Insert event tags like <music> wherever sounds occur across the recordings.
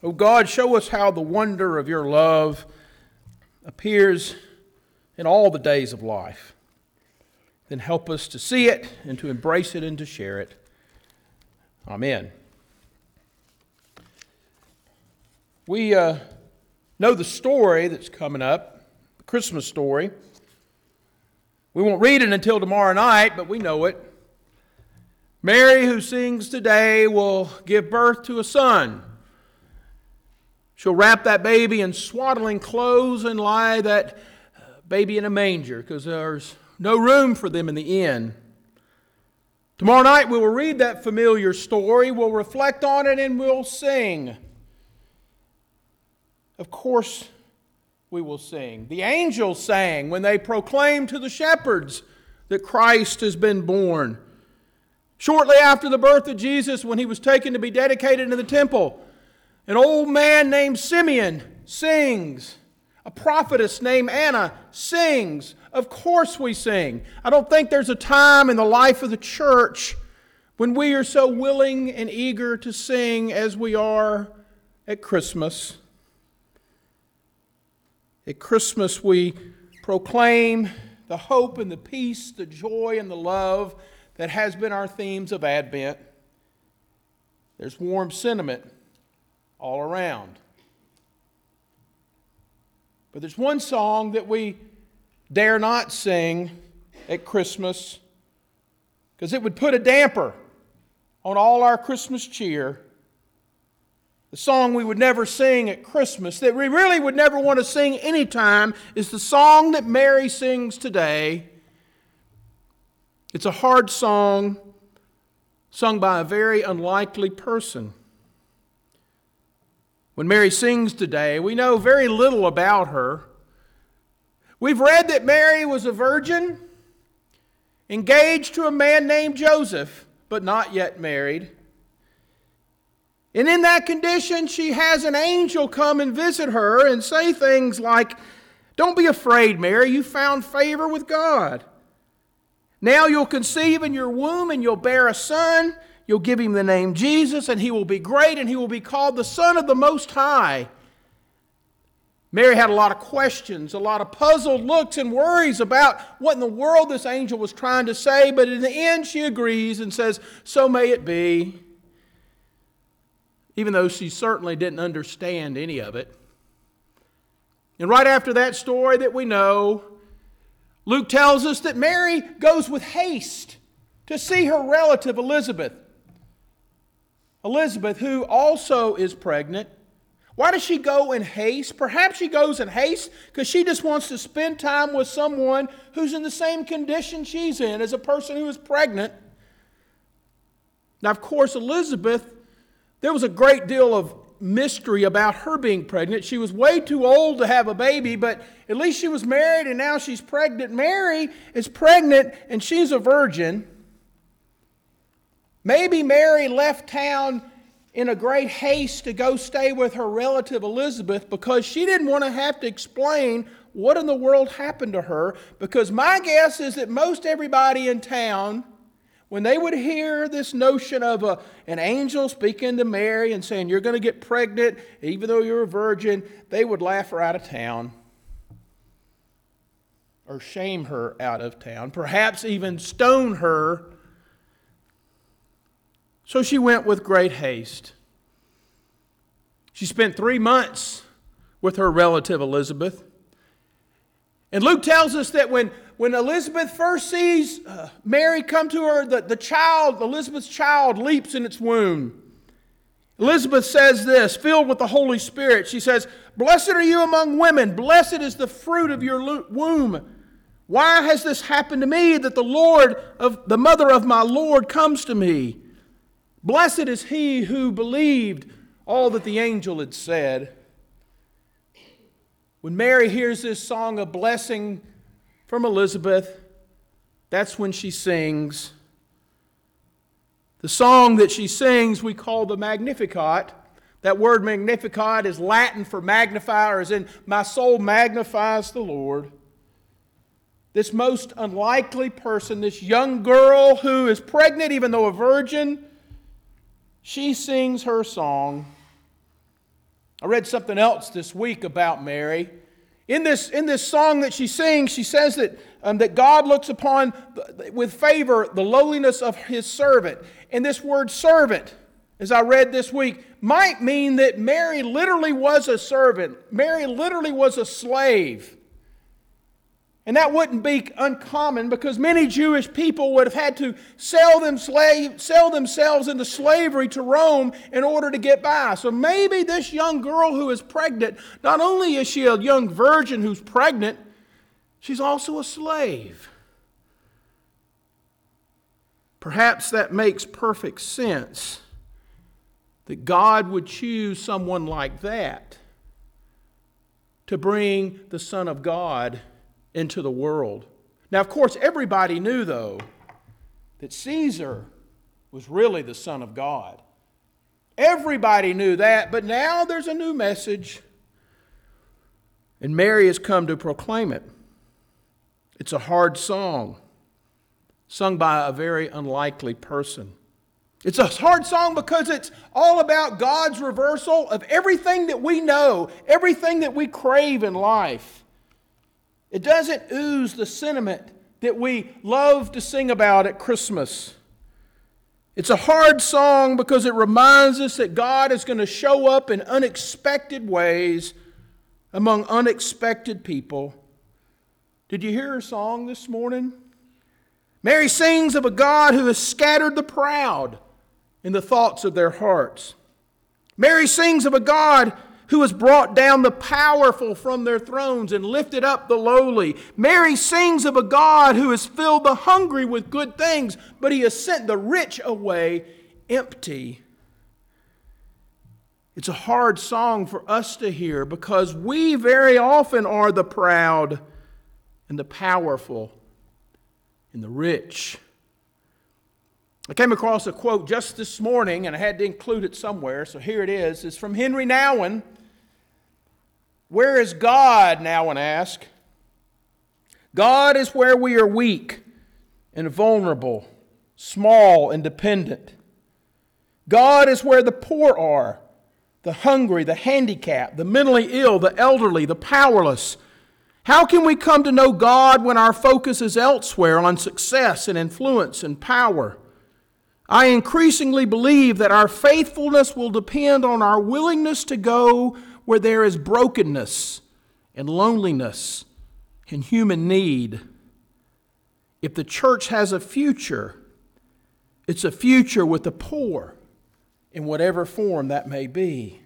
Oh God, show us how the wonder of your love appears in all the days of life. Then help us to see it and to embrace it and to share it. Amen. We uh, know the story that's coming up, the Christmas story. We won't read it until tomorrow night, but we know it. Mary, who sings today, will give birth to a son. She'll wrap that baby in swaddling clothes and lie that uh, baby in a manger because there's no room for them in the inn. Tomorrow night we will read that familiar story, we'll reflect on it, and we'll sing. Of course, we will sing. The angels sang when they proclaimed to the shepherds that Christ has been born. Shortly after the birth of Jesus, when he was taken to be dedicated in the temple, an old man named Simeon sings. A prophetess named Anna sings. Of course, we sing. I don't think there's a time in the life of the church when we are so willing and eager to sing as we are at Christmas. At Christmas, we proclaim the hope and the peace, the joy and the love that has been our themes of Advent. There's warm sentiment all around. But there's one song that we dare not sing at Christmas because it would put a damper on all our Christmas cheer. The song we would never sing at Christmas, that we really would never want to sing anytime, is the song that Mary sings today. It's a hard song sung by a very unlikely person. When Mary sings today, we know very little about her. We've read that Mary was a virgin, engaged to a man named Joseph, but not yet married. And in that condition, she has an angel come and visit her and say things like, Don't be afraid, Mary, you found favor with God. Now you'll conceive in your womb and you'll bear a son You'll give him the name Jesus, and he will be great, and he will be called the Son of the Most High. Mary had a lot of questions, a lot of puzzled looks and worries about what in the world this angel was trying to say, but in the end she agrees and says, So may it be, even though she certainly didn't understand any of it. And right after that story that we know, Luke tells us that Mary goes with haste to see her relative Elizabeth. Elizabeth, who also is pregnant, why does she go in haste? Perhaps she goes in haste because she just wants to spend time with someone who's in the same condition she's in as a person who is pregnant. Now, of course, Elizabeth, there was a great deal of mystery about her being pregnant. She was way too old to have a baby, but at least she was married and now she's pregnant. Mary is pregnant and she's a virgin. Maybe Mary left town in a great haste to go stay with her relative Elizabeth because she didn't want to have to explain what in the world happened to her. Because my guess is that most everybody in town, when they would hear this notion of a, an angel speaking to Mary and saying, You're going to get pregnant, even though you're a virgin, they would laugh her out of town or shame her out of town, perhaps even stone her so she went with great haste. She spent three months with her relative Elizabeth. And Luke tells us that when, when Elizabeth first sees uh, Mary come to her, the, the child, Elizabeth's child, leaps in its womb. Elizabeth says this, filled with the Holy Spirit. She says, Blessed are you among women, blessed is the fruit of your womb. Why has this happened to me that the Lord of the mother of my Lord comes to me? Blessed is he who believed all that the angel had said. When Mary hears this song of blessing from Elizabeth, that's when she sings. The song that she sings we call the Magnificat. That word Magnificat is Latin for magnify, or as in, my soul magnifies the Lord. This most unlikely person, this young girl who is pregnant, even though a virgin, she sings her song. I read something else this week about Mary. In this, in this song that she sings, she says that, um, that God looks upon with favor the lowliness of his servant. And this word servant, as I read this week, might mean that Mary literally was a servant. Mary literally was a slave. And that wouldn't be uncommon because many Jewish people would have had to sell, them slave, sell themselves into slavery to Rome in order to get by. So maybe this young girl who is pregnant, not only is she a young virgin who's pregnant, she's also a slave. Perhaps that makes perfect sense that God would choose someone like that to bring the Son of God into the world. Now, of course, everybody knew, though, that Caesar was really the Son of God. Everybody knew that, but now there's a new message, and Mary has come to proclaim it. It's a hard song, sung by a very unlikely person. It's a hard song because it's all about God's reversal of everything that we know, everything that we crave in life. It doesn't ooze the sentiment that we love to sing about at Christmas. It's a hard song because it reminds us that God is going to show up in unexpected ways among unexpected people. Did you hear her song this morning? Mary sings of a God who has scattered the proud in the thoughts of their hearts. Mary sings of a God who has brought down the powerful from their thrones and lifted up the lowly. Mary sings of a God who has filled the hungry with good things, but he has sent the rich away empty. It's a hard song for us to hear because we very often are the proud and the powerful and the rich. I came across a quote just this morning, and I had to include it somewhere, so here it is. It's from Henri Nouwen. Where is God? Nouwen asked. God is where we are weak and vulnerable, small and dependent. God is where the poor are, the hungry, the handicapped, the mentally ill, the elderly, the powerless. How can we come to know God when our focus is elsewhere on success and influence and power? I increasingly believe that our faithfulness will depend on our willingness to go where there is brokenness and loneliness and human need. If the church has a future, it's a future with the poor in whatever form that may be.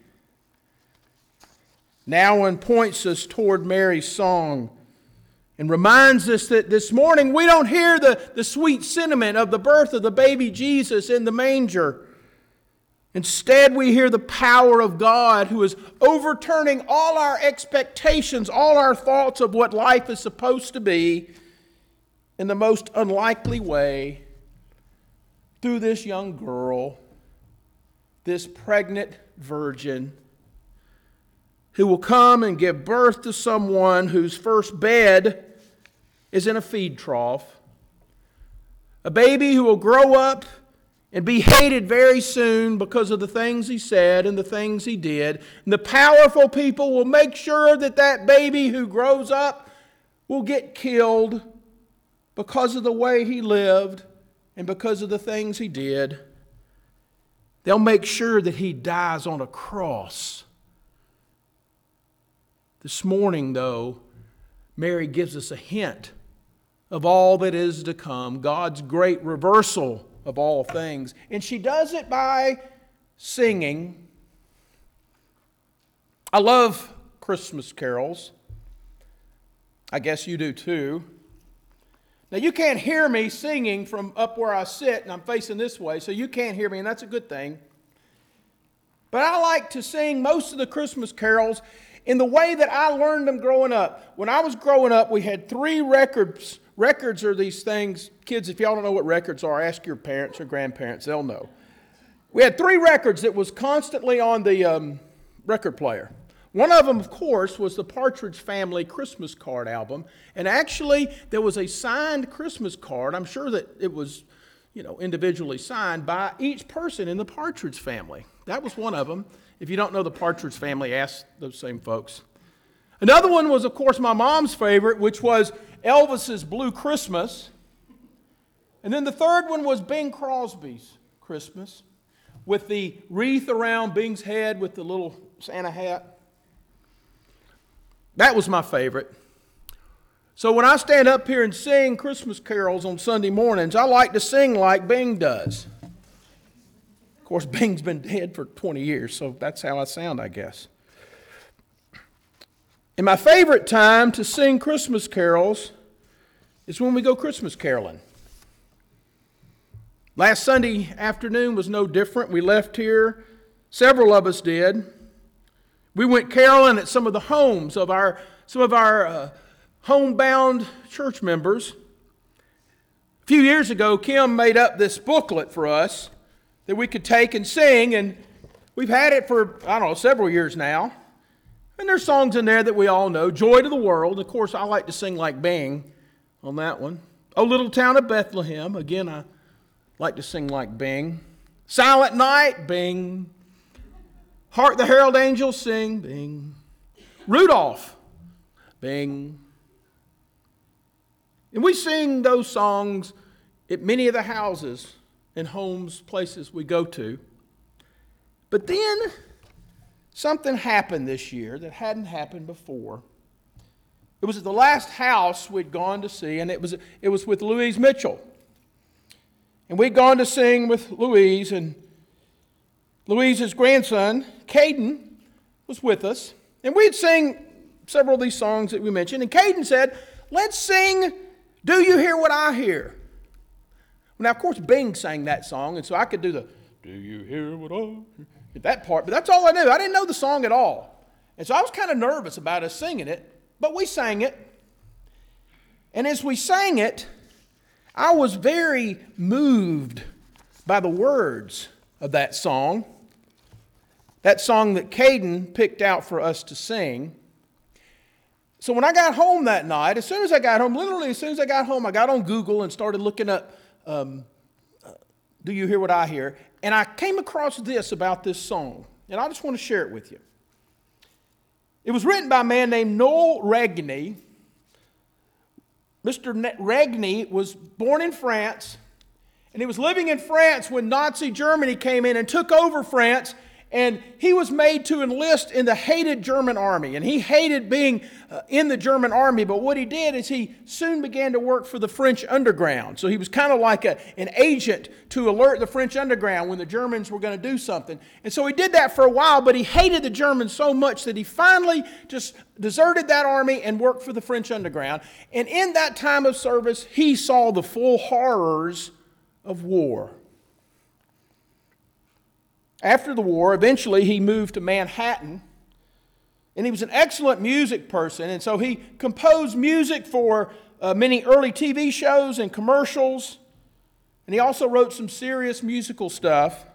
Nouwen points us toward Mary's song and reminds us that this morning we don't hear the, the sweet sentiment of the birth of the baby Jesus in the manger. Instead, we hear the power of God who is overturning all our expectations, all our thoughts of what life is supposed to be in the most unlikely way through this young girl, this pregnant virgin who will come and give birth to someone whose first bed is in a feed trough. A baby who will grow up and be hated very soon because of the things he said and the things he did. And the powerful people will make sure that that baby who grows up will get killed because of the way he lived and because of the things he did. They'll make sure that he dies on a cross. This morning, though, Mary gives us a hint of all that is to come, God's great reversal of all things. And she does it by singing. I love Christmas carols. I guess you do too. Now, you can't hear me singing from up where I sit, and I'm facing this way, so you can't hear me, and that's a good thing. But I like to sing most of the Christmas carols in the way that I learned them growing up. When I was growing up, we had three records Records are these things, kids, if y'all don't know what records are, ask your parents or grandparents, they'll know. We had three records that was constantly on the um, record player. One of them, of course, was the Partridge Family Christmas card album. And actually, there was a signed Christmas card. I'm sure that it was, you know, individually signed by each person in the Partridge family. That was one of them. If you don't know the Partridge family, ask those same folks. Another one was, of course, my mom's favorite, which was Elvis's Blue Christmas. And then the third one was Bing Crosby's Christmas with the wreath around Bing's head with the little Santa hat. That was my favorite. So when I stand up here and sing Christmas carols on Sunday mornings, I like to sing like Bing does. Of course, Bing's been dead for 20 years, so that's how I sound, I guess. And my favorite time to sing Christmas carols is when we go Christmas caroling. Last Sunday afternoon was no different. We left here, several of us did. We went caroling at some of the homes of our some of our uh, homebound church members. A few years ago, Kim made up this booklet for us that we could take and sing, and we've had it for, I don't know, several years now. And there's songs in there that we all know. Joy to the World. Of course, I like to sing like Bing on that one. Oh, Little Town of Bethlehem. Again, I like to sing like Bing. Silent Night, Bing. Hark the Herald Angels sing, Bing. Rudolph, Bing. And we sing those songs at many of the houses and homes, places we go to. But then something happened this year that hadn't happened before. It was at the last house we'd gone to see, and it was, it was with Louise Mitchell. And we'd gone to sing with Louise, and Louise's grandson, Caden, was with us. And we'd sing several of these songs that we mentioned. And Caden said, Let's sing Do You Hear What I Hear? Now, of course, Bing sang that song, and so I could do the Do You Hear What I? That part, but that's all I knew. I didn't know the song at all. And so I was kind of nervous about us singing it, but we sang it. And as we sang it, I was very moved by the words of that song. That song that Caden picked out for us to sing. So when I got home that night, as soon as I got home, literally as soon as I got home, I got on Google and started looking up um, Do You Hear What I Hear? And I came across this about this song, and I just want to share it with you. It was written by a man named Noel Regney, Mr. Regney was born in France, and he was living in France when Nazi Germany came in and took over France. And he was made to enlist in the hated German army. And he hated being uh, in the German army. But what he did is he soon began to work for the French underground. So he was kind of like a, an agent to alert the French underground when the Germans were going to do something. And so he did that for a while, but he hated the Germans so much that he finally just deserted that army and worked for the French underground. And in that time of service, he saw the full horrors of war. After the war, eventually he moved to Manhattan. And he was an excellent music person. And so he composed music for uh, many early TV shows and commercials. And he also wrote some serious musical stuff.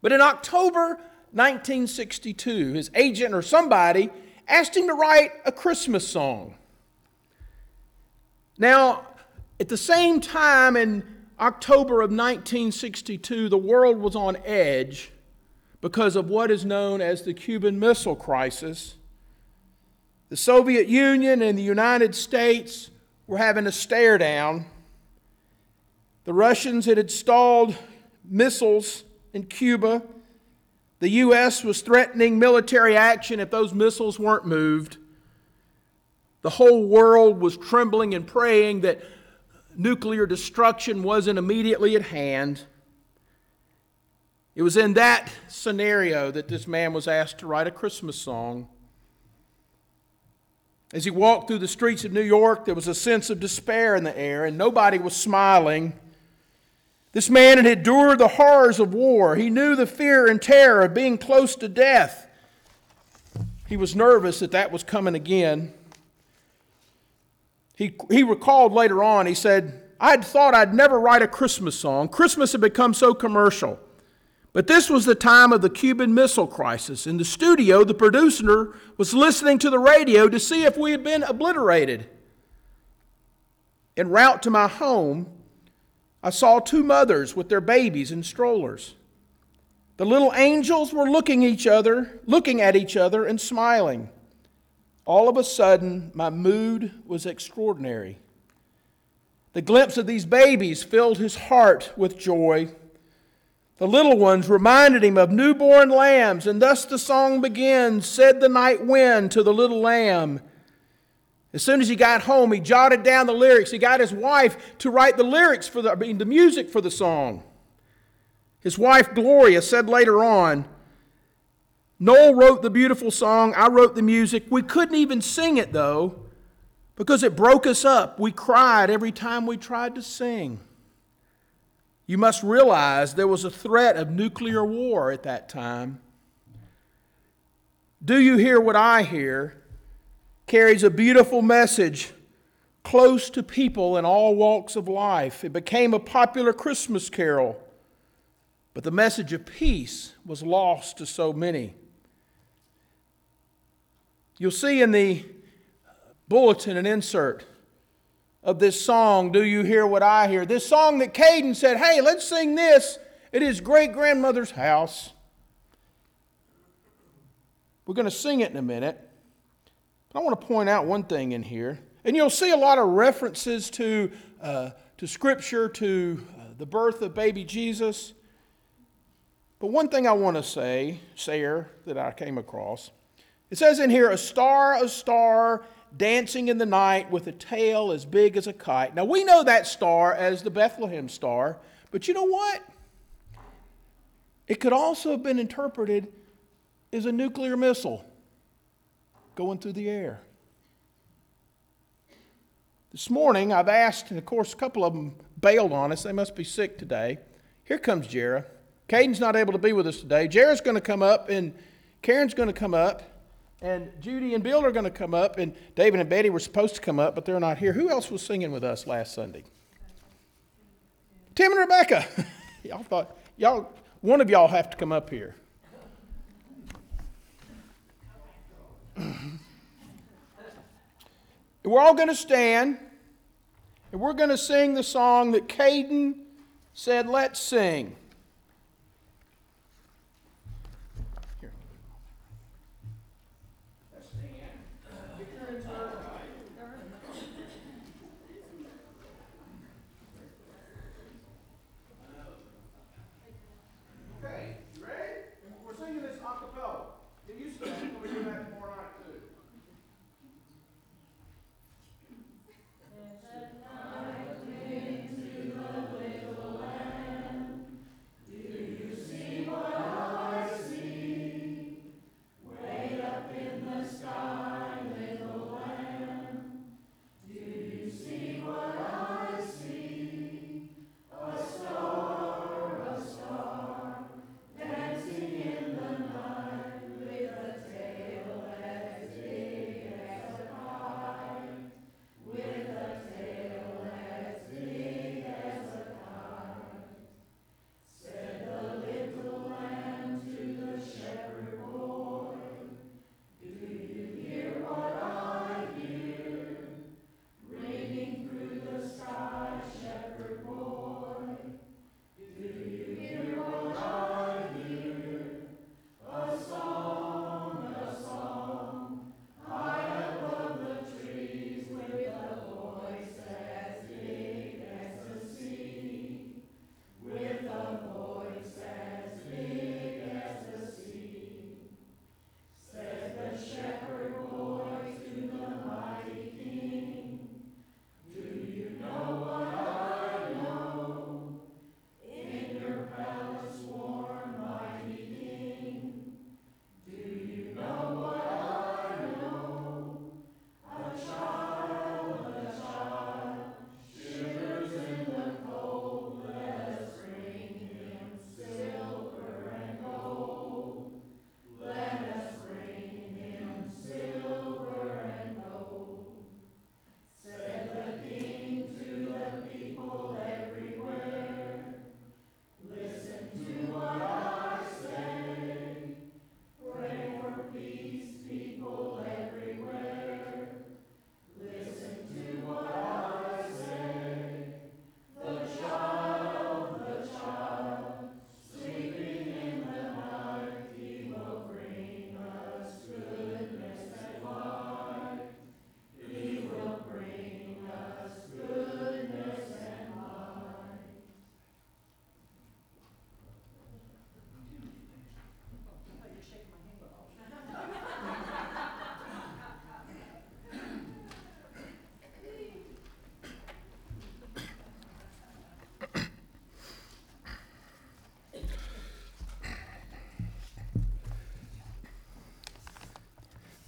But in October 1962, his agent or somebody asked him to write a Christmas song. Now, at the same time in October of 1962, the world was on edge because of what is known as the Cuban Missile Crisis. The Soviet Union and the United States were having a stare down. The Russians had installed missiles in Cuba. The U.S. was threatening military action if those missiles weren't moved. The whole world was trembling and praying that nuclear destruction wasn't immediately at hand. It was in that scenario that this man was asked to write a Christmas song. As he walked through the streets of New York, there was a sense of despair in the air, and nobody was smiling. This man had endured the horrors of war. He knew the fear and terror of being close to death. He was nervous that that was coming again. He, he recalled later on, he said, I'd thought I'd never write a Christmas song. Christmas had become so commercial. But this was the time of the Cuban Missile Crisis. In the studio, the producer was listening to the radio to see if we had been obliterated. En route to my home, I saw two mothers with their babies in strollers. The little angels were looking each other, looking at each other and smiling. All of a sudden, my mood was extraordinary. The glimpse of these babies filled his heart with joy. The little ones reminded him of newborn lambs, and thus the song begins Said the night wind to the little lamb. As soon as he got home, he jotted down the lyrics. He got his wife to write the lyrics for the, I mean, the music for the song. His wife, Gloria, said later on, Noel wrote the beautiful song, I wrote the music. We couldn't even sing it, though, because it broke us up. We cried every time we tried to sing. You must realize there was a threat of nuclear war at that time. Do you hear what I hear? carries a beautiful message close to people in all walks of life. It became a popular Christmas carol, but the message of peace was lost to so many. You'll see in the bulletin an insert of this song, Do You Hear What I Hear? This song that Caden said, Hey, let's sing this at his great grandmother's house. We're going to sing it in a minute. But I want to point out one thing in here. And you'll see a lot of references to, uh, to Scripture, to uh, the birth of baby Jesus. But one thing I want to say, share, that I came across it says in here, a star, a star dancing in the night with a tail as big as a kite. Now we know that star as the Bethlehem star, but you know what? It could also have been interpreted as a nuclear missile going through the air. This morning, I've asked, and of course, a couple of them bailed on us. They must be sick today. Here comes Jera. Caden's not able to be with us today. Jera's going to come up, and Karen's going to come up. And Judy and Bill are going to come up, and David and Betty were supposed to come up, but they're not here. Who else was singing with us last Sunday? Tim and Rebecca. <laughs> y'all thought, y'all, one of y'all have to come up here. <clears throat> we're all going to stand, and we're going to sing the song that Caden said, Let's sing.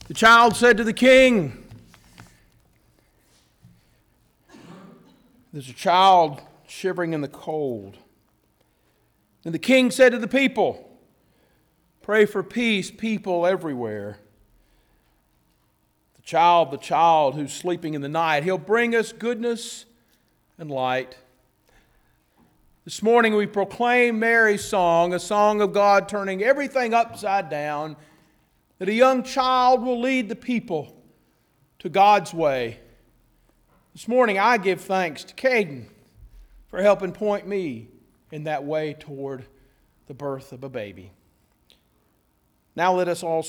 The child said to the king, There's a child shivering in the cold. And the king said to the people, Pray for peace, people everywhere. The child, the child who's sleeping in the night, he'll bring us goodness and light. This morning we proclaim Mary's song, a song of God turning everything upside down, that a young child will lead the people to God's way. This morning I give thanks to Caden for helping point me in that way toward the birth of a baby. Now let us all